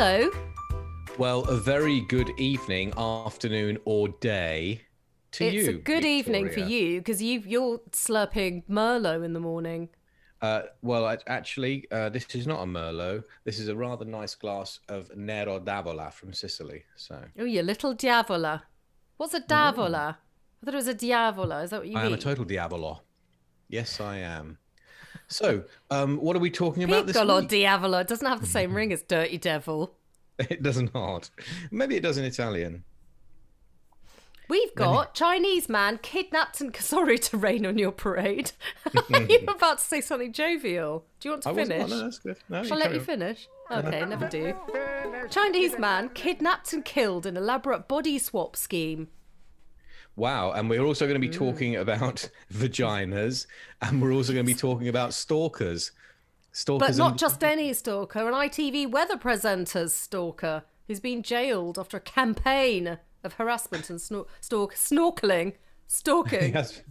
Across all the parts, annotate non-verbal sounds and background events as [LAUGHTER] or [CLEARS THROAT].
Hello. Well, a very good evening, afternoon, or day to it's you. It's a good evening for you because you you're slurping Merlot in the morning. Uh, well, I- actually, uh, this is not a Merlot. This is a rather nice glass of Nero d'Avola from Sicily. So Oh, you little diavola. What's a diavola? I thought it was a diavola. Is that what you mean? I am a total diavolo. Yes, I am. So, um, what are we talking about this Piccolo week? diavola. It doesn't have the same ring as dirty devil. [LAUGHS] It does not. Maybe it does in Italian. We've got Chinese man kidnapped and [LAUGHS] sorry to rain on your parade. [LAUGHS] Are you about to say something jovial? Do you want to I wasn't. finish? Oh, no, that's good. No, Shall I let you on. finish? Okay, never do. Chinese man kidnapped and killed in elaborate body swap scheme. Wow, and we're also going to be Mm. talking about [LAUGHS] vaginas, and we're also going to be talking about stalkers. Stalkers, But not and- just any stalker, an ITV weather presenter's stalker who's been jailed after a campaign of harassment and snor- stalk- snorkeling. Stalking. [LAUGHS] Yes.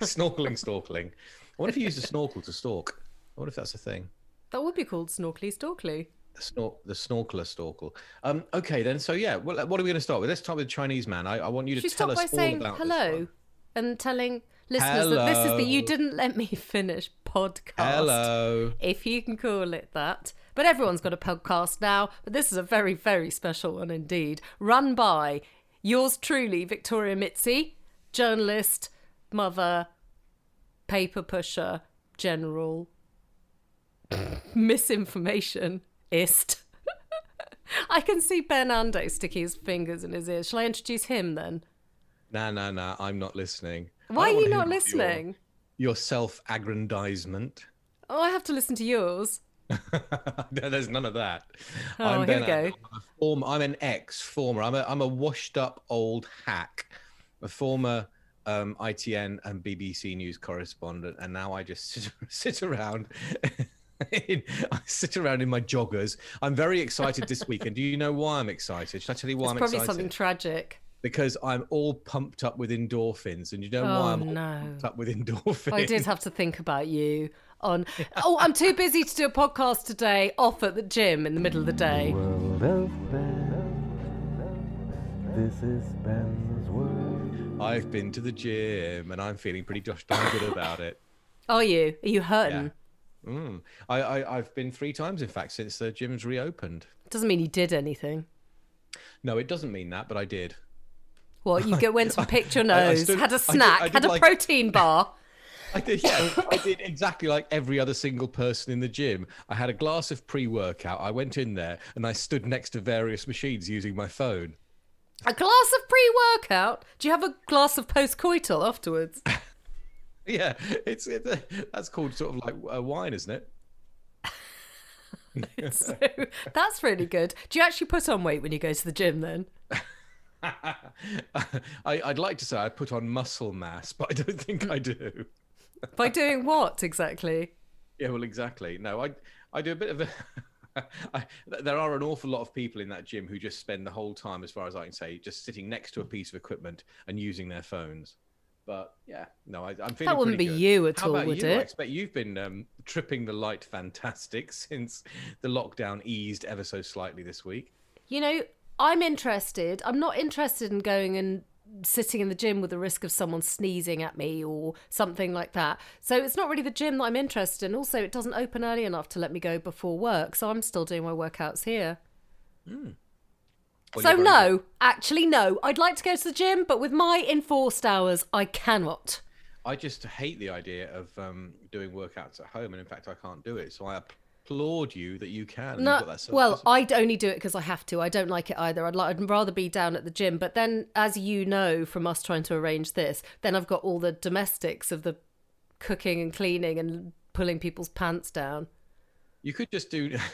snorkeling, stalkling. I wonder if you use a snorkel to stalk. I wonder if that's a thing. That would be called snorkly stalkly. The, snor- the snorkeler stalkle. Um, okay, then. So yeah, well, what are we going to start with? Let's start with the Chinese man. I, I want you to Should tell us by all saying about hello and telling listeners that this is the You Didn't Let Me Finish podcast. Hello. If you can call it that. But everyone's got a podcast now. But this is a very, very special one indeed. Run by yours truly, Victoria Mitzi, journalist, mother, paper pusher, general, [LAUGHS] misinformation ist. [LAUGHS] I can see Ben Ando sticking his fingers in his ears. Shall I introduce him then? Nah, nah, nah. I'm not listening. Why are you not hear your- listening? Your, self-aggrandizement. Oh, I have to listen to yours. [LAUGHS] There's none of that. Oh, here Ben we go. I'm, a former, I'm an ex-former. I'm a, I'm a washed-up old hack, a former um, ITN and BBC news correspondent, and now I just [LAUGHS] sit, sit around. In, [LAUGHS] I sit around in my joggers. I'm very excited this week, and do you know why I'm excited? Should I tell you why It's I'm probably excited? Probably something tragic. Because I'm all pumped up with endorphins, and you know why Oh, I'm all no. pumped up with endorphins? I did have to think about you on. Oh, I'm too busy to do a podcast today. Off at the gym in the middle of the day. World of Ben. This is Ben's world. I've been to the gym, and I'm feeling pretty gosh darn good about it. Are you? Are you hurting? Mm. I, I I've been three times, in fact, since the gym's reopened. Doesn't mean you did anything. No, it doesn't mean that, but I did. What? You go went and [LAUGHS] picked your I- I nose, stood- had I a did- snack, I did had a like- protein [LAUGHS] bar. I did, yeah. I did exactly like every other single person in the gym. I had a glass of pre-workout. I went in there and I stood next to various machines using my phone. A glass of pre-workout. Do you have a glass of post-coital afterwards? [LAUGHS] Yeah, it's it, that's called sort of like a uh, wine, isn't it? [LAUGHS] so that's really good. Do you actually put on weight when you go to the gym then? [LAUGHS] I, I'd like to say I put on muscle mass, but I don't think I do. [LAUGHS] By doing what exactly? Yeah, well, exactly. No, I I do a bit of a. I, there are an awful lot of people in that gym who just spend the whole time, as far as I can say, just sitting next to a piece of equipment and using their phones. But yeah, no, I, I'm feeling. That wouldn't be good. you at How all, about would you? I it? expect you've been um, tripping the light fantastic [LAUGHS] since the lockdown eased ever so slightly this week. You know, I'm interested. I'm not interested in going and sitting in the gym with the risk of someone sneezing at me or something like that. So it's not really the gym that I'm interested in. Also, it doesn't open early enough to let me go before work. So I'm still doing my workouts here. Well, so good. no, actually no. I'd like to go to the gym, but with my enforced hours, I cannot. I just hate the idea of um, doing workouts at home, and in fact, I can't do it. So I applaud you that you can. No, well. I'd only do it because I have to. I don't like it either. I'd, like, I'd rather be down at the gym. But then, as you know from us trying to arrange this, then I've got all the domestics of the cooking and cleaning and pulling people's pants down. You could just do. [LAUGHS]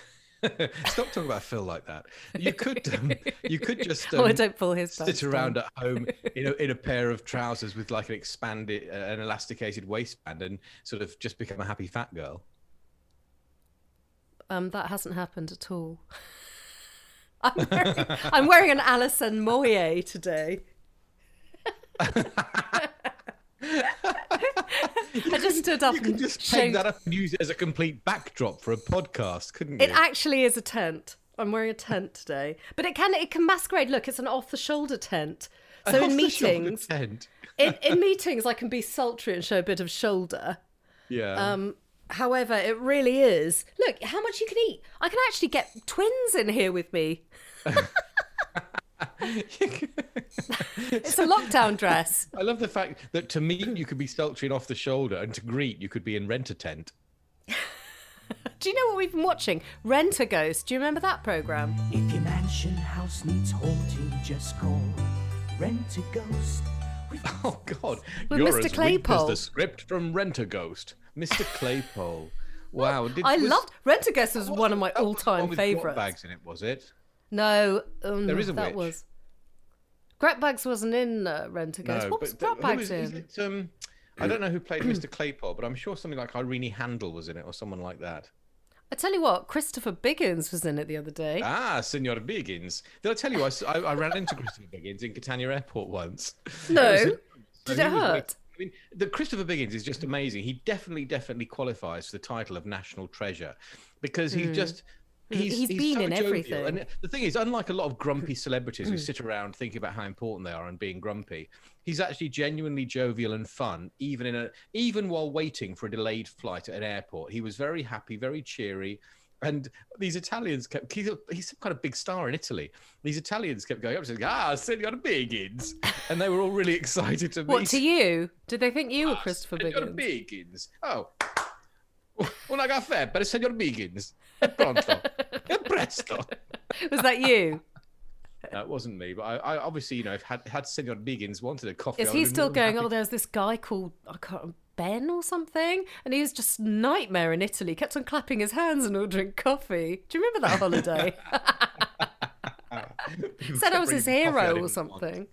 [LAUGHS] Stop talking about Phil like that. You could. Um, you could just. [LAUGHS] Um, oh, don't pull his sit around down. at home in a, in a [LAUGHS] pair of trousers with like an expanded, uh, an elasticated waistband, and sort of just become a happy fat girl. Um, that hasn't happened at all. I'm wearing, I'm wearing an Alison Moyet today. [LAUGHS] I just stood up You could and just showed. take that up and use it as a complete backdrop for a podcast, couldn't you? It actually is a tent. I'm wearing a tent today, but it can it can masquerade. Look, it's an off the shoulder tent. So in meetings, tent. in, [LAUGHS] in meetings, I can be sultry and show a bit of shoulder. Yeah. Um, however, it really is. Look, how much you can eat. I can actually get twins in here with me. [LAUGHS] [LAUGHS] It's a lockdown dress. I love the fact that to meet you could be sultry and off the shoulder, and to greet you could be in rent a tent. [LAUGHS] Do you know what we've been watching? Rent a Ghost. Do you remember that program? If your mansion house needs haunting, just call Rent a Ghost. [LAUGHS] Oh God, With you're Mr. as weak as Claypole. the script from Rent a Ghost, Mr. Claypole. Wow, did, I was- loved Rent a Ghost was one of my that was the one all-time with drop favourites. Bags in it, was it? No, um, There is a that witch. was. Greg Bags wasn't in uh, Rent a Ghost. what was but Greg is- is in? it, um, I don't know who played [CLEARS THROAT] Mr. Claypole, but I'm sure something like Irene Handl was in it, or someone like that. I tell you what, Christopher Biggins was in it the other day. Ah, Senor Biggins. Did I tell you I ran into Christopher Biggins in Catania Airport once? No. was- Did it hurt? I mean, the Christopher Biggins is just amazing. He definitely, definitely qualifies for the title of national treasure because he just. He's, Hmm. He's been so in jovial. everything. And the thing is, unlike a lot of grumpy celebrities who sit around thinking about how important they are and being grumpy, he's actually genuinely jovial and fun, even in a even while waiting for a delayed flight at an airport. He was very happy, very cheery. And these Italians kept, he's, a, he's some kind of big star in Italy. These Italians kept going up and saying, ah, Senor Biggins. [LAUGHS] And they were all really excited to meet What to you? Did they think you were Ah, Christopher Signor Biggins? Biggins. Oh. Una caffè per signor Biggins. [LAUGHS] Pronto. Presto. [LAUGHS] Was that you? That wasn't me, but I, I obviously, you know, if had, had Senor Biggins wanted a coffee, Is I he would've been still more than going? happy Oh, there's this guy called I can't Ben or something, and he was just nightmare in Italy. Kept on clapping his hands and ordering coffee. Do you remember that [LAUGHS] holiday? Said I was his coffee I hero or want. something.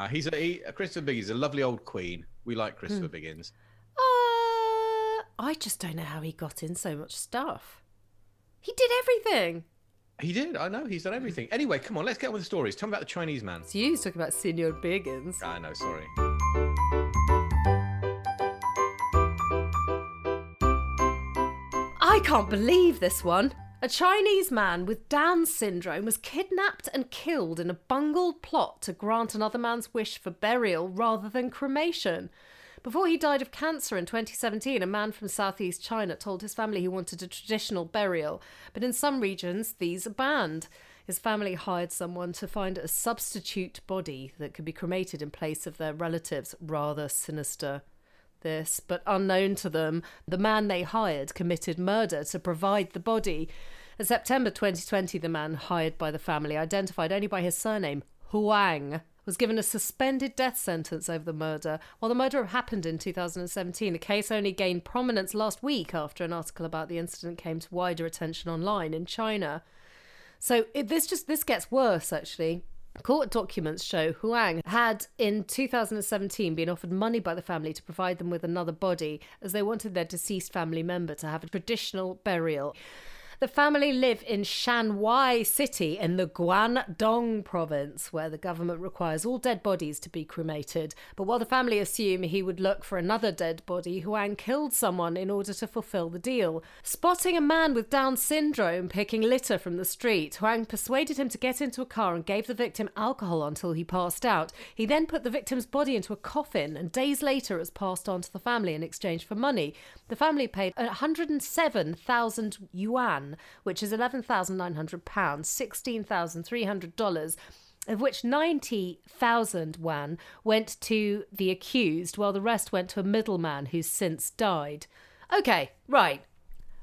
Uh, he's a he, Christopher Biggins, is a lovely old queen. We like Hmm. Christopher Biggins. Uh, I just don't know how he got in so much stuff. He did everything. He did. I know. He's done everything. Anyway, come on. Let's get on with the stories. Tell me about the Chinese man. So you talking about Senor Biggins. I know. Sorry. I can't believe this one. A Chinese man with Down syndrome was kidnapped and killed in a bungled plot to grant another man's wish for burial rather than cremation. Before he died of cancer in 2017, a man from southeast China told his family he wanted a traditional burial, but in some regions, these are banned. His family hired someone to find a substitute body that could be cremated in place of their relatives. Rather sinister this, but unknown to them, the man they hired committed murder to provide the body. In September 2020, the man hired by the family, identified only by his surname, Huang, was given a suspended death sentence over the murder. While the murder happened in 2017, the case only gained prominence last week after an article about the incident came to wider attention online in China. So it, this just this gets worse actually. Court documents show Huang had in 2017 been offered money by the family to provide them with another body as they wanted their deceased family member to have a traditional burial. The family live in Shanwei City in the Guangdong province, where the government requires all dead bodies to be cremated. But while the family assume he would look for another dead body, Huang killed someone in order to fulfill the deal. Spotting a man with Down syndrome picking litter from the street, Huang persuaded him to get into a car and gave the victim alcohol until he passed out. He then put the victim's body into a coffin and days later it was passed on to the family in exchange for money. The family paid 107,000 yuan, which is 11,900 pounds, $16,300 of which 90,000 yuan went to the accused, while the rest went to a middleman who's since died. Okay, right.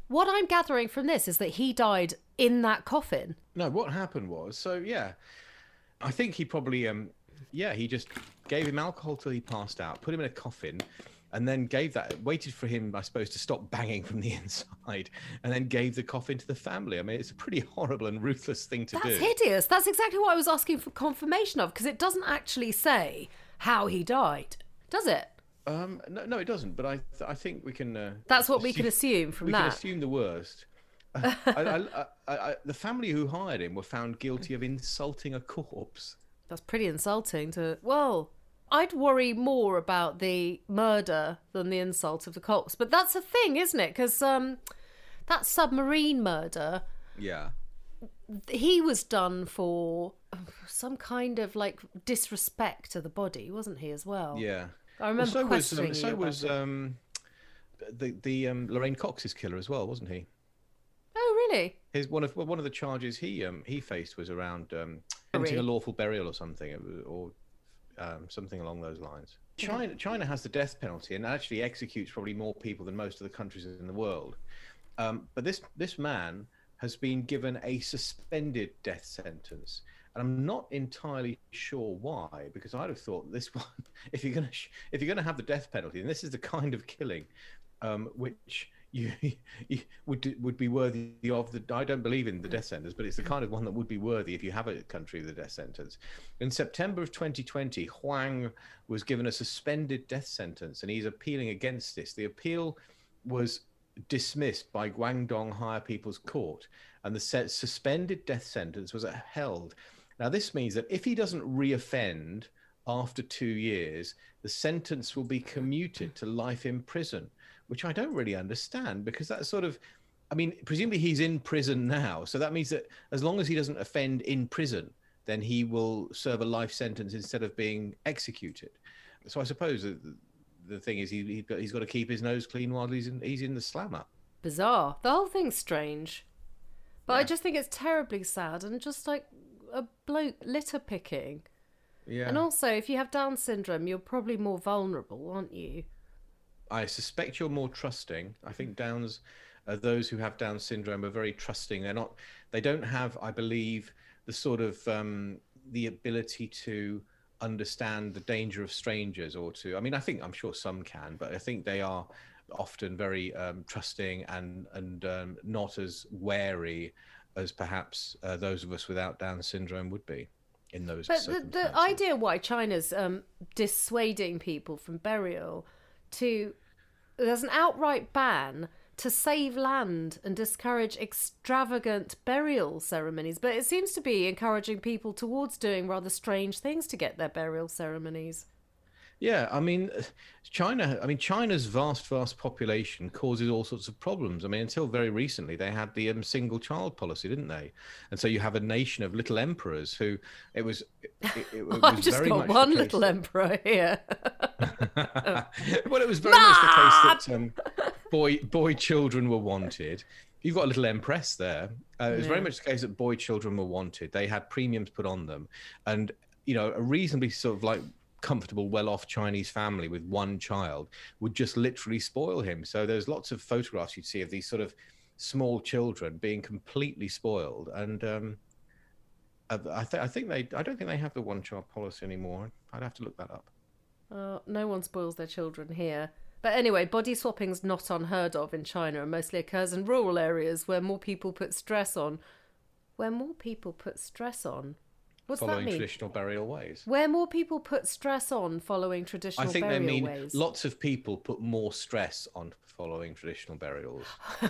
What I'm gathering from this is that he died in that coffin. No, what happened was so yeah, I think he probably um yeah he just gave him alcohol till he passed out, put him in a coffin, and then gave that waited for him I suppose to stop banging from the [LAUGHS] inside, and then gave the coffin to the family. I mean it's a pretty [LAUGHS] horrible and ruthless thing to That's do. That's hideous. That's exactly what I was asking for confirmation of because it doesn't actually say how he died, does it? Um, no, no, it doesn't. But I, I think we can. Uh, That's what we can assume from we can assume the worst. [LAUGHS] I, I, I, I, the family who hired him were found guilty of insulting a corpse. That's pretty insulting to. Well, I'd worry more about the murder than the insult of the cops. But that's a thing, isn't it? Because um, that submarine murder, Yeah. he was done for some kind of like disrespect to the body, wasn't he as well? Yeah. I remember well, so was questioning um, so was um, the the um, Lorraine Cox's killer as well, wasn't he? Oh, really? His one of well, one of the charges he um he faced was around um a lawful burial or something, or um, something along those lines. China China has the death penalty and actually executes probably more people than most of the countries in the world. Um, but this this man has been given a suspended death sentence, and I'm not entirely sure why. Because I'd have thought this [LAUGHS] one, if you're gonna sh- if you're gonna have the death penalty, and this is the kind of killing um, which you, [LAUGHS] you would would be worthy of the. I don't believe in the death sentence, but it's the kind of one that would be worthy if you have a country with a death sentence. In September of 2020, Huang was given a suspended death sentence, and he's appealing against this. The appeal was dismissed by Guangdong Higher People's Court, and the suspended death sentence was upheld. Now, this means that if he doesn't reoffend after two years, the sentence will be commuted to life in prison, which I don't really understand because that's sort of, I mean, presumably he's in prison now. So that means that as long as he doesn't offend in prison, then he will serve a life sentence instead of being executed. So I suppose the, the thing is he, he, he's got to keep his nose clean while he's in, he's in the slammer. Bizarre. The whole thing's strange. But I just think it's terribly sad and just like a bloke litter picking. Yeah. And also, if you have Down syndrome, you're probably more vulnerable, aren't you? I suspect you're more trusting. I think Downs, uh, those who have Down syndrome are very trusting. They're not. They don't have, I believe, the sort of um, the ability to understand the danger of strangers or to. I mean, I think I'm sure some can, but I think they are often very um, trusting and and um, not as wary as perhaps uh, those of us without Down syndrome would be in those. But the, the idea why China's um, dissuading people from burial to there's an outright ban to save land and discourage extravagant burial ceremonies, but it seems to be encouraging people towards doing rather strange things to get their burial ceremonies. Yeah, I mean, China. I mean, China's vast, vast population causes all sorts of problems. I mean, until very recently, they had the um, single child policy, didn't they? And so you have a nation of little emperors who it was. It, it, it [LAUGHS] was I've just very got one little that- emperor here. [LAUGHS] well, it was very much the [LAUGHS] case that um, boy boy children were wanted. You've got a little empress there. Uh, it was very much the case that boy children were wanted. They had premiums put on them, and you know, a reasonably sort of like comfortable, well-off Chinese family with one child would just literally spoil him. So there's lots of photographs you'd see of these sort of small children being completely spoiled, and um, I, th- I think they. I don't think they have the one-child policy anymore. I'd have to look that up. Uh, no one spoils their children here. But anyway, body swapping's not unheard of in China and mostly occurs in rural areas where more people put stress on. Where more people put stress on? What's that following mean? traditional burial ways. Where more people put stress on following traditional I think they mean ways. lots of people put more stress on following traditional burials. [LAUGHS]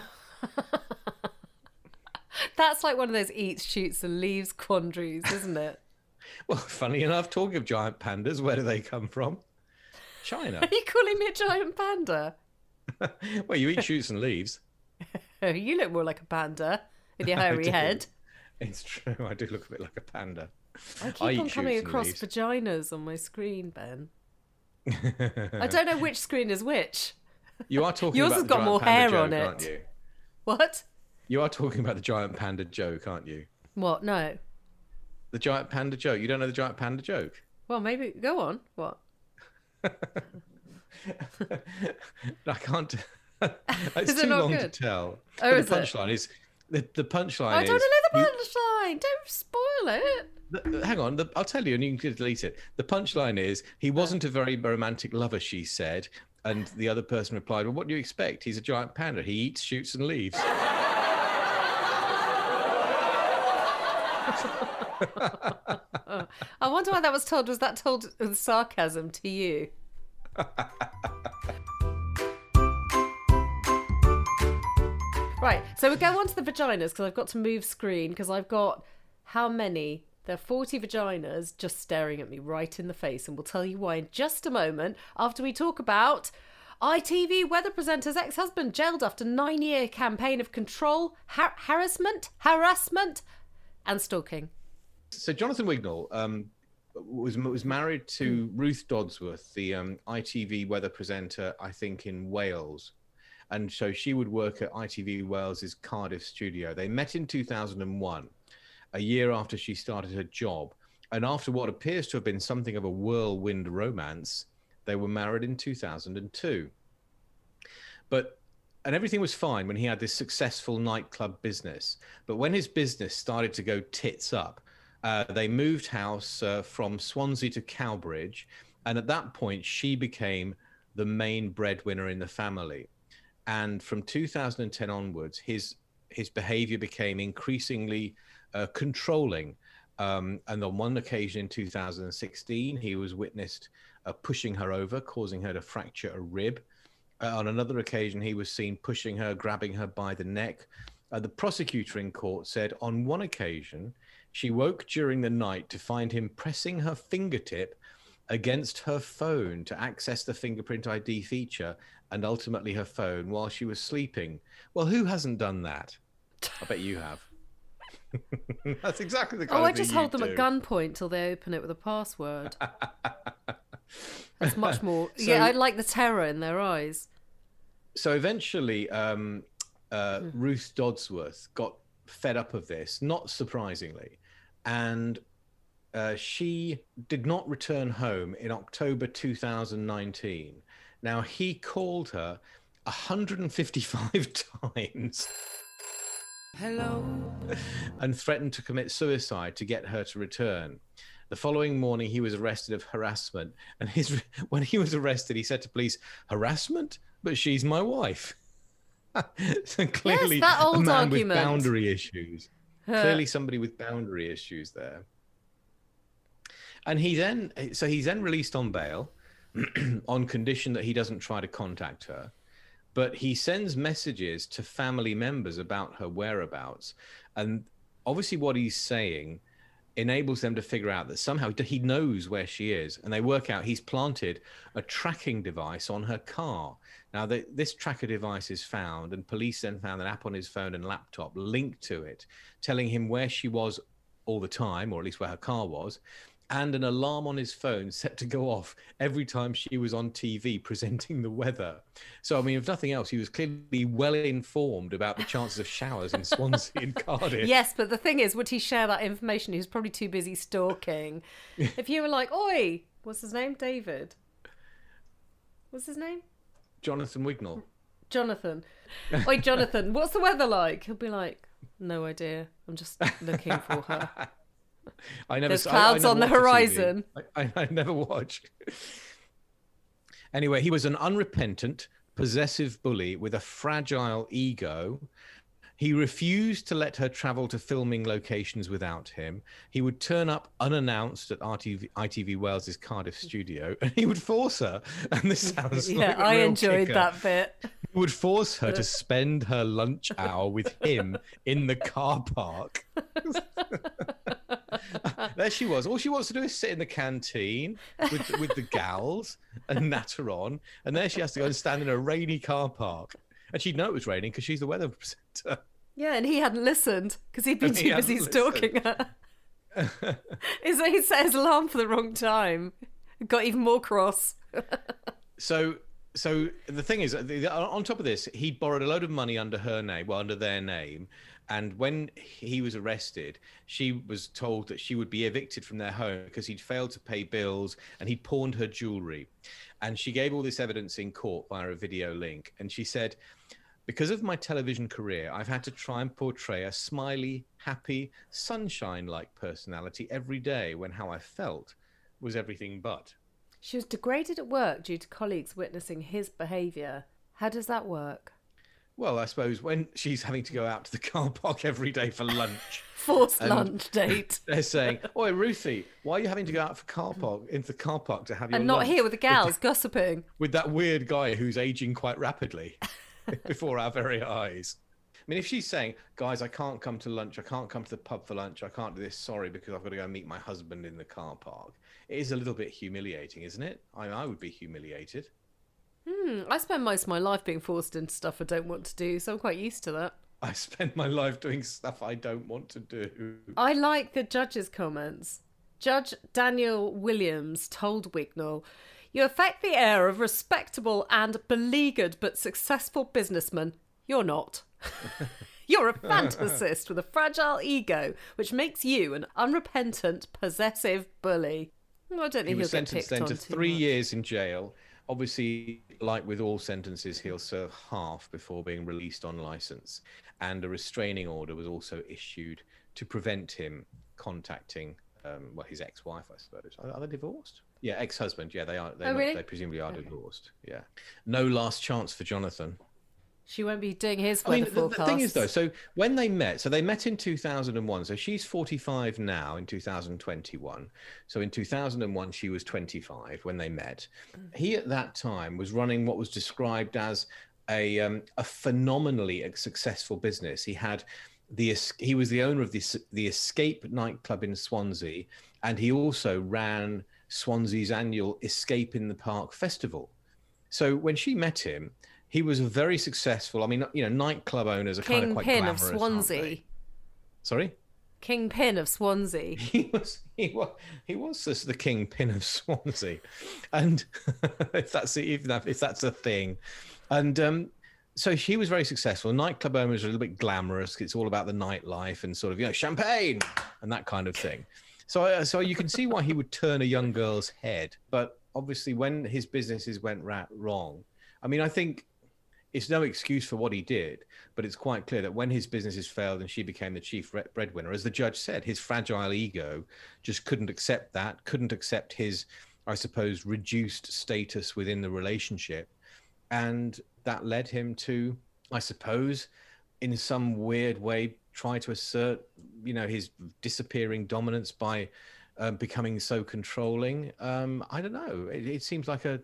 That's like one of those eats, shoots, and leaves quandaries, isn't it? [LAUGHS] Well, funny enough, talking of giant pandas, where do they come from? China. [LAUGHS] Are you calling me a giant panda? well, you eat shoots and leaves. You look more like a panda with your hairy head. It's true. I do look a bit like a panda. I keep I on coming across vaginas on my screen, Ben. [LAUGHS] I don't know which screen is which. You are talking about Yours has got more hair joke, on it. aren't you? What? You are talking about the giant panda joke, aren't you? What? No. The giant panda joke. You don't know the giant panda joke? Well, maybe go on. What? [LAUGHS] I can't. [LAUGHS] it's too long good? to tell. Oh, the punchline is the, the punchline I is. don't know the you- punchline. Don't spoil it. The- hang on, the, I'll tell you, and you can delete it. The punchline is he wasn't a very romantic lover, she said. And the other person replied, Well, what do you expect? He's a giant panda. He eats, shoots, and leaves. [LAUGHS] I wonder why that was told. Was that told with sarcasm to you? [LAUGHS] right, so we go on to the vaginas because I've got to move screen because I've got how many? There are 40 vaginas just staring at me right in the face, and we'll tell you why in just a moment after we talk about ITV weather presenter's ex husband jailed after nine year campaign of control, har- harassment, harassment, And stalking. So Jonathan Wignall um, was was married to Ruth Dodsworth, the um, ITV weather presenter, I think in Wales, and so she would work at ITV Wales's Cardiff studio. They met in 2001, a year after she started her job, and after what appears to have been something of a whirlwind romance, they were married in 2002. But and everything was fine when he had this successful nightclub business. But when his business started to go tits up, uh, they moved house uh, from Swansea to Cowbridge, and at that point, she became the main breadwinner in the family. And from 2010 onwards, his his behaviour became increasingly uh, controlling. Um, and on one occasion in 2016, he was witnessed uh, pushing her over, causing her to fracture a rib. Uh, on another occasion, he was seen pushing her, grabbing her by the neck. Uh, the prosecutor in court said on one occasion, she woke during the night to find him pressing her fingertip against her phone to access the fingerprint ID feature and ultimately her phone while she was sleeping. Well, who hasn't done that? I bet you have. [LAUGHS] That's exactly the kind Oh, I just hold them do. at gunpoint till they open it with a password. [LAUGHS] That's much more. So- yeah, I like the terror in their eyes. so eventually um, uh, Hmm. ruth dodsworth got fed up of this not surprisingly and uh, she did not return home in october 2019 now he called her 155 [LAUGHS] times Hello. and threatened to commit suicide to get her to return. The following morning, he was arrested of harassment, and his [LAUGHS] when he was arrested, he said to police, "Harassment? But she's my wife." [LAUGHS] so clearly, that a old man argument. with boundary issues. Clearly, somebody with boundary issues there. And he then, so he's then released on bail, [CLEARS THROAT] on condition that he doesn't try to contact her but he sends messages to family members about her whereabouts. And obviously what he's saying enables them to figure out that somehow he knows where she is and they work out he's planted a tracking device on her car. Now the, this tracker device is found and police then found an app on his phone and laptop linked to it telling him where she was all the time or at least where her car was and an alarm on his phone set to go off every time she was on TV [LAUGHS] presenting the weather. So, I mean, if nothing else, he was clearly well informed about the chances of showers in Swansea and Cardiff. Yes, but the thing is, would he share that information? He was probably too busy stalking. [LAUGHS] if you were like, "Oi, what's his name? David. What's his name? Jonathan Wignall. Jonathan. Oi, Jonathan. What's the weather like?" He'll be like, "No idea. I'm just looking for her." [LAUGHS] [LAUGHS] I never. There's I- I clouds never on the watch the TV. horizon. I, I, I never watch. Anyway, he was an unrepentant, possessive bully with a fragile ego. He refused to let her travel to filming locations without him. He would turn up unannounced at RTV, ITV Wales's Cardiff studio, [LAUGHS] and he would force her. And this sounds [LAUGHS] yeah, like a I enjoyed kicker. that bit. He would force her to spend her lunch hour with him in the car park. [LAUGHS] there she was. All she wants to do is sit in the canteen with with the gals and natter on, and there she has to go and stand in a rainy car park. And she'd know it was raining because she's the weather presenter. Yeah, and he hadn't listened because he'd been And he too busy hadn't stalking her. [LAUGHS] Is he set his alarm for the wrong time? Got even more cross. [LAUGHS] So, so the thing is, on top of this, he borrowed a load of money under her name, well, under their name. And when he was arrested, she was told that she would be evicted from their home because he'd failed to pay bills and he'd pawned her jewelry. And she gave all this evidence in court via a video link. And she said, because of my television career, I've had to try and portray a smiley, happy, sunshine like personality every day when how I felt was everything but. She was degraded at work due to colleagues witnessing his behaviour. How does that work? Well, I suppose when she's having to go out to the car park every day for lunch, Forced lunch date. [LAUGHS] they're saying, "Oi, Ruthie, why are you having to go out for car park into the car park to have your And not lunch here with the gals gossiping. with that weird guy who's aging quite rapidly [LAUGHS] before our very eyes?" I mean, if she's saying, "Guys, I can't come to lunch. I can't come to the pub for lunch. I can't do this. Sorry, because I've got to go meet my husband in the car park," it is a little bit humiliating, isn't it? I, I would be humiliated. Hmm, I spend most of my life being forced into stuff I don't want to do, so I'm quite used to that. I spend my life doing stuff I don't want to do. I like the judge's comments. Judge Daniel Williams told Wignall, You affect the air of respectable and beleaguered but successful businessman. You're not. [LAUGHS] You're a fantasist with a fragile ego, which makes you an unrepentant, possessive bully. I don't think He was get sentenced picked then to three much. years in jail. Obviously, like with all sentences, he'll serve half before being released on license. And a restraining order was also issued to prevent him contacting, um, well, his ex-wife, I suppose. Are, are they divorced? Yeah, ex-husband. Yeah, they are. They, Oh, really? they presumably are divorced. Yeah. No last chance for Jonathan. She won't be doing his I mean, weather the, the thing is, though, so when they met, so they met in 2001. So she's 45 now in 2021. So in 2001, she was 25 when they met. He, at that time, was running what was described as a, um, a phenomenally successful business. He had the he was the owner of the the Escape nightclub in Swansea, and he also ran Swansea's annual Escape in the Park festival. So when she met him, he was very successful. I mean, you know, nightclub owners are kind of quite Kingpin of glamorous, aren't they? Swansea. Sorry, Kingpin of Swansea. [LAUGHS] he was he was he was the kingpin of Swansea, and [LAUGHS] if that's if that if that's a thing, and um, so she was very successful. Nightclub owners are a little bit glamorous. It's all about the nightlife and sort of you know champagne and that kind of thing. So uh, so you can see why he would turn a young girl's head. But obviously, when his businesses went ra- wrong, I mean, I think it's no excuse for what he did, but it's quite clear that when his businesses failed and she became the chief breadwinner, as the judge said, his fragile ego just couldn't accept that, couldn't accept his, I suppose, reduced status within the relationship. And that led him to, I suppose, in some weird way, try to assert, you know, his disappearing dominance by uh, becoming so controlling. Um, I don't know. It, it seems like a,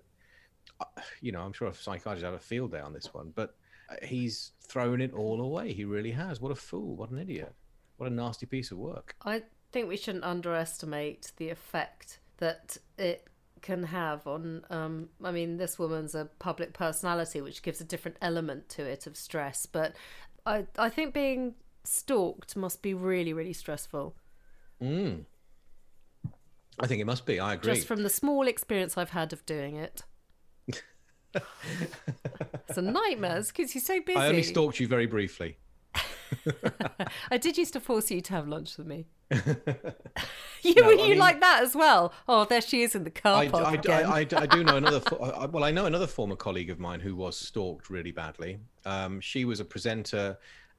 you know, I'm sure a psychiatrist have a field day on this one, but uh, he's thrown it all away. He really has. What a fool! What an idiot! What a nasty piece of work. I think we shouldn't underestimate the effect that it can have on. Um, I mean, this woman's a public personality, which gives a different element to it of stress. But I, I think being stalked must be really, really stressful. Mm. I think it must be. I agree. Just from the small experience I've had of doing it. It's a nightmare because you're so busy. I only stalked you very briefly. [LAUGHS] I did used to force you to have lunch with me. [LAUGHS] you No, were I you mean- like that as well? Oh, there she is in the car I, park I, again. I, I, I do know another. [LAUGHS] I- Well, I know another former colleague of mine who was stalked really badly. Um, she was a presenter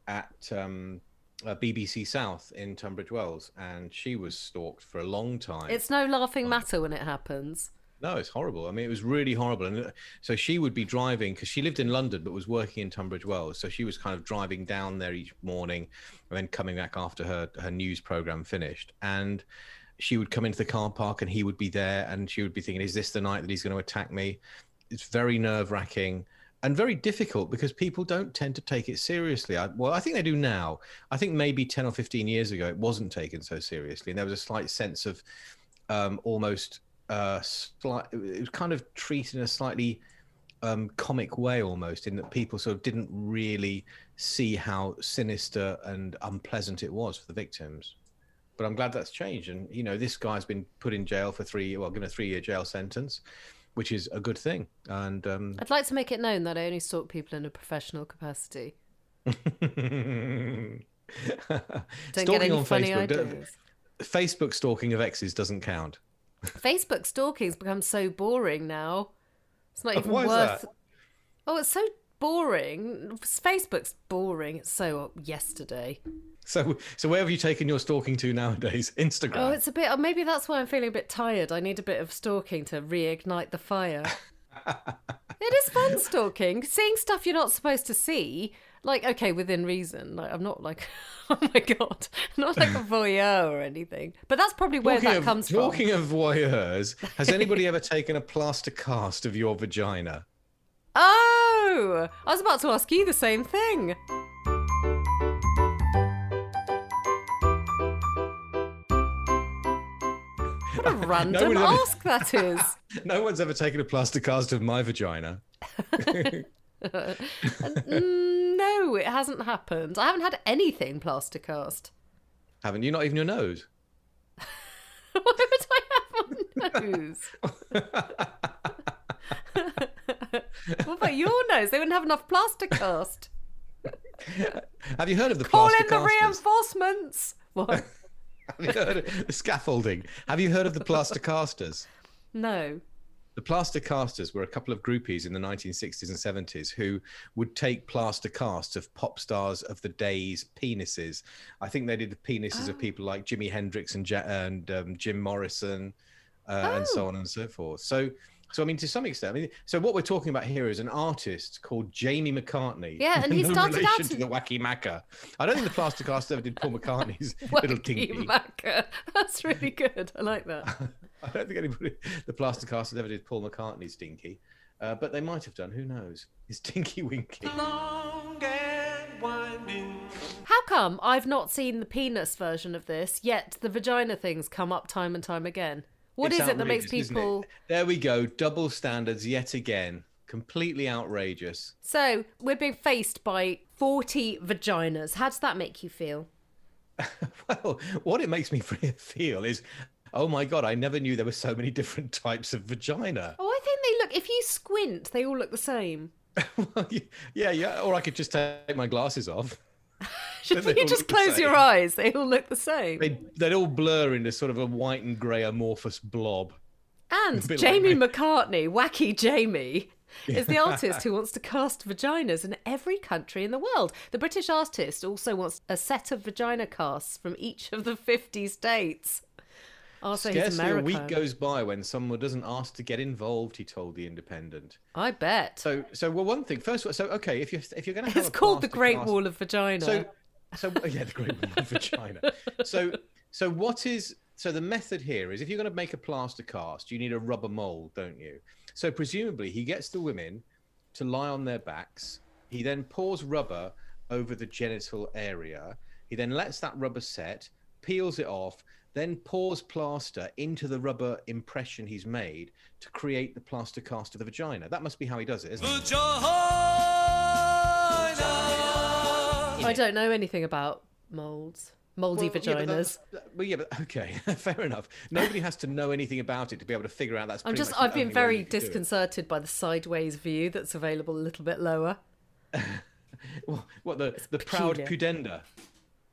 at um, uh, BBC South in Tunbridge Wells, and she was stalked for a long time. It's no laughing matter when it happens. No, it's horrible. I mean, it was really horrible. And uh, so she would be driving because she lived in London but was working in Tunbridge Wells. So she was kind of driving down there each morning and then coming back after her her news program finished. And she would come into the car park and he would be there and she would be thinking, "Is this the night that he's going to attack me?" It's very nerve wracking and very difficult because people don't tend to take it seriously. I, well, I think they do now. I think maybe ten or fifteen years ago it wasn't taken so seriously, and there was a slight sense of um, almost uh, slight. It was kind of treated in a slightly um, comic way, almost, in that people sort of didn't really see how sinister and unpleasant it was for the victims. But I'm glad that's changed, and you know, this guy's been put in jail for three, well, given a three-year jail sentence, which is a good thing. And um, I'd like to make it known that I only stalk people in a professional capacity. don't [LAUGHS] Don't get any funny ideas. Facebook stalking of exes doesn't count. Facebook stalking's become so boring now. It's not even why worth. Oh, it's so boring. Facebook's boring. It's so uh, yesterday. So, so where have you taken your stalking to nowadays? [LAUGHS] Instagram. Oh, it's a bit. Oh, maybe that's why I'm feeling a bit tired. I need a bit of stalking to reignite the fire. [LAUGHS] it is fun stalking, seeing stuff you're not supposed to see. Like, okay, within reason. Like, I'm not like, [LAUGHS] oh my god, [LAUGHS] not like a [LAUGHS] voyeur or anything. But that's probably where Talking that of, comes from. talking of voyeurs, has anybody ever taken a plaster cast of your vagina? Oh, I was about to ask you the same thing. What a random ever- ask that is. No one's ever taken a plaster cast of my vagina. Mm, it hasn't happened. I haven't had anything plaster cast. Haven't you? Not even your nose. [LAUGHS] Why would I have a nose? [LAUGHS] what about your nose? They wouldn't have enough plaster cast. Have you heard of the Call plaster in the casters? reinforcements. What? [LAUGHS] Have you heard of the scaffolding? Have you heard of the plaster casters? No. The plaster casters were a couple of groupies in the 1960s and 70s who would take plaster casts of pop stars of the day's penises. I think they did the penises of people like Jimi Hendrix and, ja- and um, Jim Morrison uh, and so on and so forth. So, so I mean, to some extent, I mean, so what we're talking about here is an artist called Jamie McCartney. Yeah, and [LAUGHS] he no started relation out to the Wacky Macca. I don't think the plaster cast ever did Paul McCartney's [LAUGHS] little Wacky tinky. Macca. That's really good. I like that. [LAUGHS] I don't think anybody, the plaster casters ever did Paul McCartney's Dinky, uh, but they might have done. Who knows? His Tinky Winky. How come I've not seen the penis version of this, yet the vagina things come up time and time again? What is It's it that makes outrageous, isn't it? people. There we go. Double standards yet again. Completely outrageous. So, we're being faced by 40 vaginas. How does that make you feel? [LAUGHS] Well, what it makes me [LAUGHS] feel is, oh my god, I never knew there were so many different [LAUGHS] types of vagina. Oh, I think they look, if you squint, they all look the same. Well, yeah, yeah. Or I could just take my glasses off. [LAUGHS] They you just close your eyes, they all look the same. They they'd all blur into sort of a white and grey amorphous blob. And [LAUGHS] bit like Jamie. McCartney, Wacky Jamie, is the artist [LAUGHS] who wants to cast vaginas in every country in the world. The British artist also wants a set of vagina casts from each of the 50 states. Also, Scarcely a week goes by when someone doesn't ask to get involved. He told the Independent. I bet. So, so well, one thing first. So, okay, if you're if you're going to have it's called the Great cast- Wall of Vagina. So, so [LAUGHS] yeah, the Great of Vagina. So, so what is so the method here is if you're going to make a plaster cast, you need a rubber mold, don't you? So presumably he gets the women to lie on their backs. He then pours rubber over the genital area. He then lets that rubber set, peels it off, then pours plaster into the rubber impression he's made to create the plaster cast of the vagina. That must be how he does it, isn't it? I don't know anything about molds, moldy Well, yeah, but vaginas. Well, yeah, but okay, [LAUGHS] fair enough. Nobody has to know anything about it to be able to figure out that's. I'm just. I've been very you can do it. disconcerted by the sideways view that's available a little bit lower. [LAUGHS] What, what the the proud pudenda?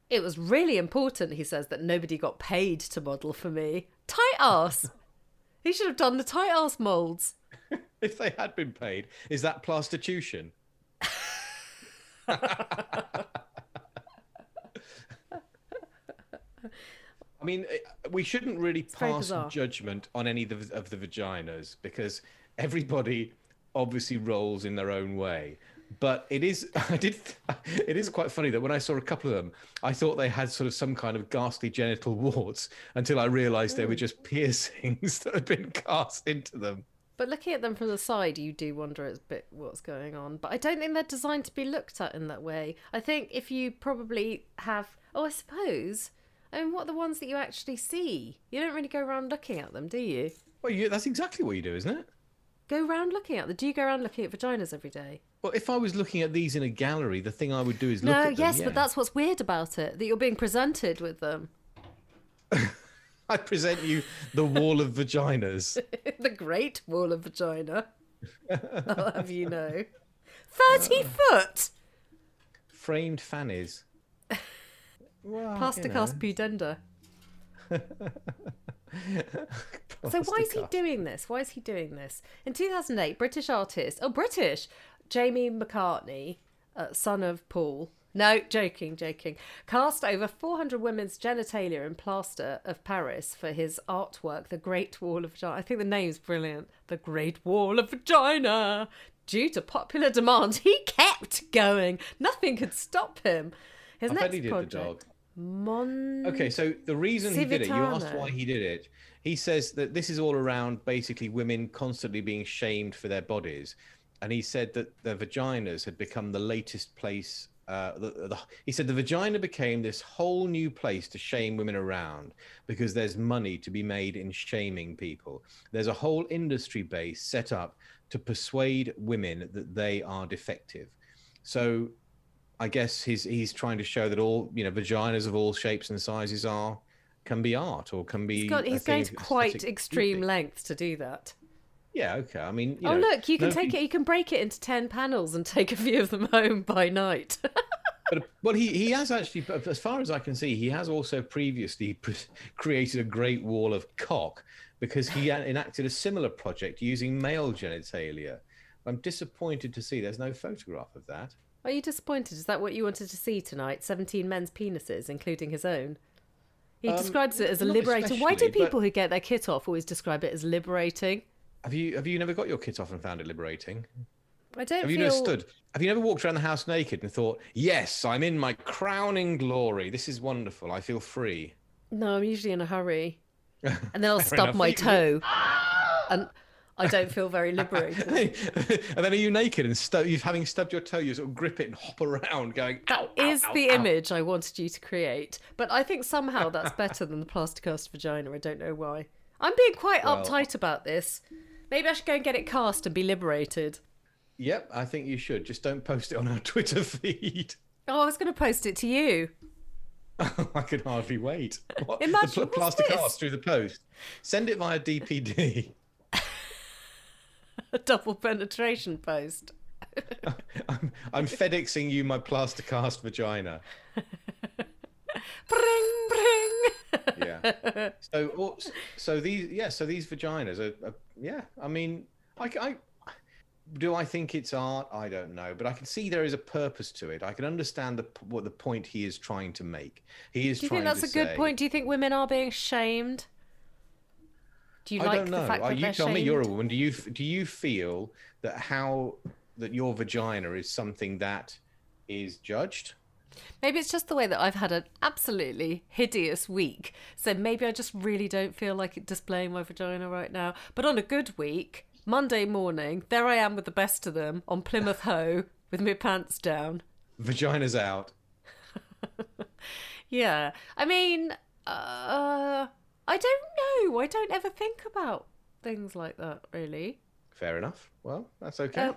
It was really important, he says, that nobody got paid to model for me. Tight ass. [LAUGHS] he should have done the tight ass molds. If they had been paid, is that prostitution? I mean, eh, we shouldn't really very pass judgment on any of the, of the vaginas because everybody obviously rolls in their own way. But it is, [LAUGHS] I did, it is quite funny that when I saw a couple of them, I thought they had sort of some kind of ghastly genital warts until I realised they were just [LAUGHS] piercings that had been cast into them. But looking at them from the side, you do wonder a bit what's going on. But I don't think they're designed to be looked at in that way. I think if you probably have, oh, I suppose. I mean, what are the ones that you actually see? You don't really go around looking at them, do you? Well, you, that's exactly what you do, isn't it? Go around looking at them. Do you go around looking at vaginas every day? Well, if I was looking at these in a gallery, the thing I would do is look no, at them. yes, yeah. but that's what's weird about it that you're being presented with them. [LAUGHS] I present you the wall of vaginas. [LAUGHS] the Great Wall of Vagina. I'll have you know. 30 Uh. foot! Framed fannies. [LAUGHS] Well, you know, ass pudenda. [LAUGHS] So why is he doing this? Why is he doing this? In 2008, British artist, oh British, Jamie McCartney, uh, son of Paul. No, joking, joking. Cast over 400 women's genitalia in plaster of Paris for his artwork, The Great Wall of Vagina. I think the name's brilliant. The Great Wall of Vagina. Due to popular demand, he kept going. Nothing could stop him. His I next bet he did project, the dog. Mon. Okay, so the reason he did it, you asked why he did it. He says that this is all around basically women constantly being shamed for their bodies. And he said that their vaginas had become the latest place. Uh, the, the, he said the vagina became this whole new place to shame women around because there's money to be made in shaming people. There's a whole industry base set up to persuade women that they are defective. So I guess he's he's trying to show that all you know vaginas of all shapes and sizes are can be art or can be. He's, got, he's going to quite extreme beauty. lengths to do that. Yeah, okay. I mean, you oh know, look, you can take it. You can break it into ten panels and [LAUGHS] take a few of them home by night. [LAUGHS] But well, he he has actually, as far as I can see, he has also previously [LAUGHS] pre- created a great wall of cock because he enacted a similar project using male genitalia. I'm disappointed to see there's no photograph of that. Are you disappointed? Is that what you wanted to see tonight? Seventeen men's penises, including his own. He Um, describes it as a liberator. Why do especially, but- people who get their kit off always describe it as liberating? Have you have you never got your kit off and found it liberating? I don't Have you feel. never stood? Have you never walked around the house naked and thought, "Yes, I'm in my crowning glory. This is wonderful. I feel free." No, I'm usually in a hurry, [LAUGHS] and then I'll stub enough. my toe, and I don't feel very liberated. [LAUGHS] and then are you naked and stu- you having stubbed your toe, you sort of grip it and hop around, going, "Ow, ow, Is ow, the ow." image I wanted you to create, but I think somehow that's [LAUGHS] better than the plaster cast vagina. I don't know why. I'm being quite Well- uptight about this. Maybe I should go and get it cast and be liberated. Yep, I think you should. Just don't post it on our [LAUGHS] Twitter feed. Oh, I was going to post it to you. [LAUGHS] I can hardly wait. What? Imagine- the pl- this? cast through the post. Send it via DPD. [LAUGHS] A double penetration post. I'm, I'm FedExing you my plaster cast vagina. Bring, bring. Yeah. So, oh, so these, yeah. So these vaginas are, are yeah. I mean, I, I, do I think it's art? I don't know, but I can see there is a purpose to it. I can understand the what the point he is trying to make. He is Do you trying think that's to a good point? Do you think women are being shamed? Do you I like don't know. the fact that you they're tell me. You're a woman. Do you do you feel that how that your vagina is something that is judged? Maybe it's just the way that I've had an absolutely hideous week. So maybe I just really don't feel like displaying my vagina right now. But on a good week, Monday morning, there I am with the best of them on Plymouth Hoe with my pants down. Vagina's out. [LAUGHS] Yeah. I mean, uh, I don't know. I don't ever think about things like that, really. Fair enough. Well, that's okay. Uh,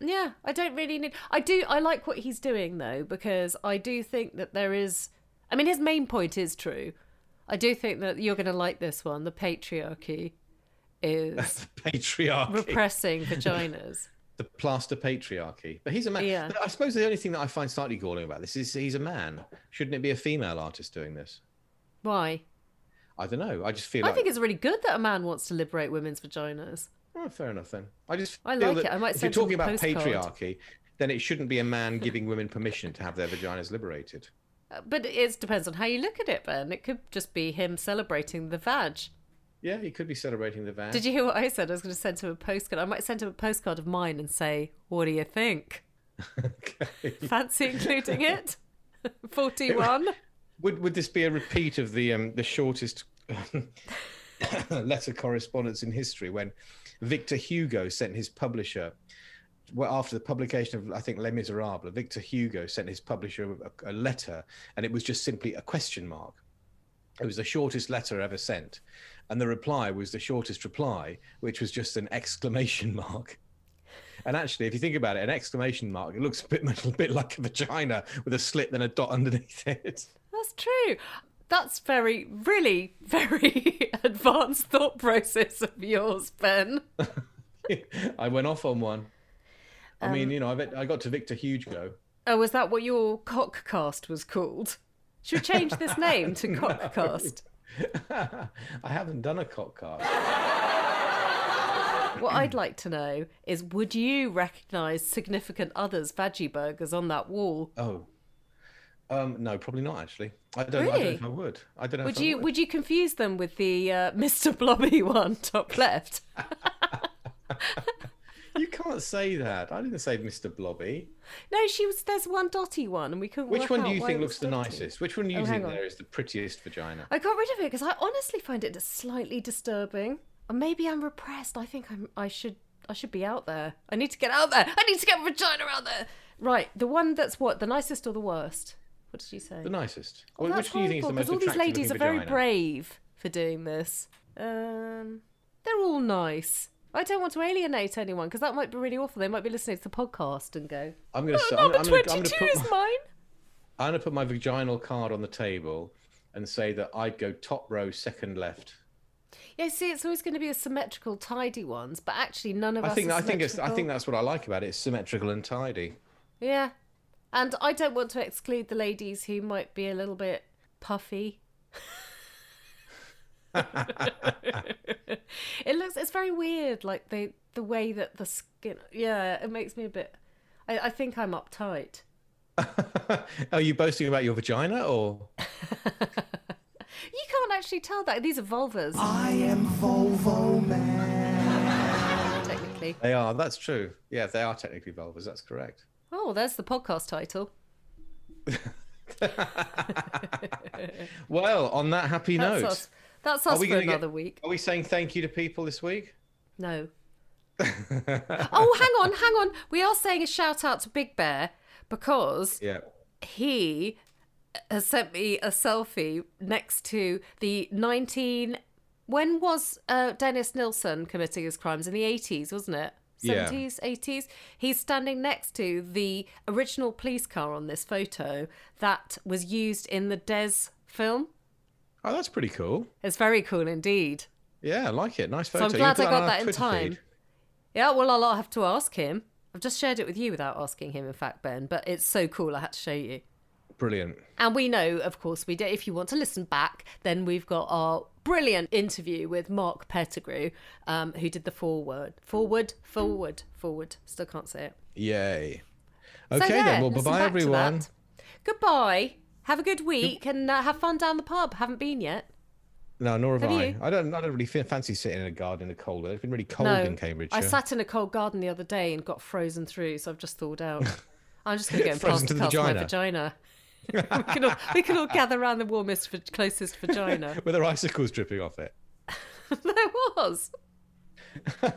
yeah, I don't really need. I do. I like what he's doing though because I do think that there is. I mean, his main point is true. I do think that you're going to like this one. The patriarchy is the [LAUGHS] patriarchy. repressing [LAUGHS] vaginas. the plaster patriarchy. But he's a man. Yeah. I suppose the only thing that I find slightly galling about this is he's a man. Shouldn't it be a female artist doing this? Why? I don't know. I just feel I like think it's really good that a man wants to liberate women's vaginas. Oh, fair enough then. I just I like it. I might if you're talking about postcard. patriarchy, then it shouldn't be a man giving women permission to have their vaginas liberated. Uh, But it depends on how you look at it, Ben. It could just be him celebrating the vag. Yeah, he could be celebrating the van. Did you hear what I said? I was going to send him a postcard. I might send him a postcard of mine and say, "What do you think? [LAUGHS] okay. Fancy including it?" [LAUGHS] Forty-one. Would would this be a repeat of the um the shortest [COUGHS] [COUGHS] letter correspondence in history when Victor Hugo sent his publisher well after the publication of I think Les Miserables, Victor Hugo sent his publisher a, a letter and it was just simply a question mark. It was the shortest letter ever sent. And the reply was the shortest reply, which was just an exclamation [LAUGHS] mark. And actually, if you think about it, an exclamation mark, it looks a bit, [LAUGHS] a bit like a vagina with a slit and a dot underneath it. That's true. That's very, really, very [LAUGHS] advanced thought process of yours, Ben. [LAUGHS] I went off on one. I Um, mean, you know, I, bet, I got to Victor Hugo. Oh, was that what your cockcast was called? Should we change this name to [LAUGHS] cockcast? I haven't done a cock card. What I'd like to know is would you recognise significant others' veggie burgers on that wall? Oh, um, no, probably not actually. I don't. I don't know Really? if I would. I don't know. Would if I you would you confuse them with the uh, [LAUGHS] Mr. Blobby one top left? [LAUGHS] You can't say that. I didn't say Mr. Blobby. No, she was. There's one dotty one, and we couldn't. Which one do you think looks the dotty. nicest? Which one do you Oh, think there is the prettiest vagina? I got rid of it because I honestly find it slightly disturbing. Or maybe I'm repressed. I think I'm. I should. I should be out there. I need to get out there. I need to get my vagina out there. Right, the one that's what the nicest or the worst? What did you say? The nicest. Oh, Well, which do you think is the most 'cause all these ladies are very vagina? brave for doing this. Um, they're all nice. I don't want to alienate anyone because that might be really awful. They might be listening to the podcast and go, I'm gonna. "Oh, I'm, number I'm gonna, I'm 22 gonna put is my, mine. I'm gonna put my vaginal card on the table and say that I'd go top row, second left. Yeah, see, it's always going to be a symmetrical, tidy ones, but actually none of I us. think are I think it's I think that's what I like about it. It's symmetrical and tidy. Yeah, and I don't want to exclude the ladies who might be a little bit puffy. [LAUGHS] it looks it's very weird, like the the way that the skin. Yeah, it makes me a bit. I, I think I'm uptight. [LAUGHS] Are you boasting about your vagina or? [LAUGHS] You can't actually tell that these are vulvas I am Volvo Man. technically. They are. That's true. Yeah, they are technically vulvas. That's correct. Oh, there's the podcast title. [LAUGHS] Well, on that happy That's note, us. That's are us we for another get? week. Are we saying thank you to people this week? No. [LAUGHS] oh, hang on, hang on. We are saying a shout out to Big Bear because Yeah. he has sent me a selfie next to the 19. When was uh, Dennis Nilsen committing his crimes? In the 80s, wasn't it? Yeah. 70s, 80s. He's standing next to the original police car on this photo that was used in the Des film. Oh, that's pretty cool. It's very cool indeed. Yeah, I like it. Nice photo. So. I'm glad I got our that in Twitter time. feed. Yeah, well, I'll have to ask him. I've just shared it with you without asking him, in fact, Ben, but it's so cool I had to show you. Brilliant. And we know, of course, we do. If you want to listen back, then we've got our brilliant interview with Mark Pettigrew, um, who did the forward, forward, forward, forward. Still can't say it. Yay. So Okay then. Well, bye bye, everyone. Goodbye. Have a good week and uh, have fun down the pub. Haven't been yet. No, nor have, Have I. you? I don't. I don't really fa- fancy sitting in a garden in the cold. weather. It's been really cold no, in Cambridge. I sat in a cold garden the other day and got frozen through, so I've just thawed out. [LAUGHS] I'm just going to go and to the cast my vagina. Vagina. we, can all, we can all gather around the warmest, closest vagina. [LAUGHS] With there icicles dripping off it. [LAUGHS] there was. [LAUGHS]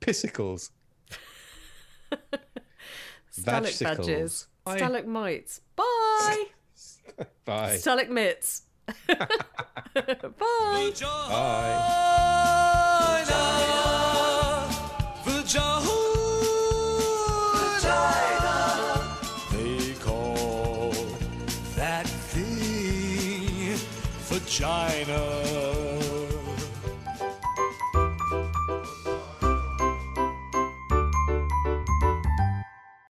Pissicles. Stalagmites. Vagicles. Bye. Stalagmites. Bye. Bye. Stalagmites. Bye. Bye. They vagina.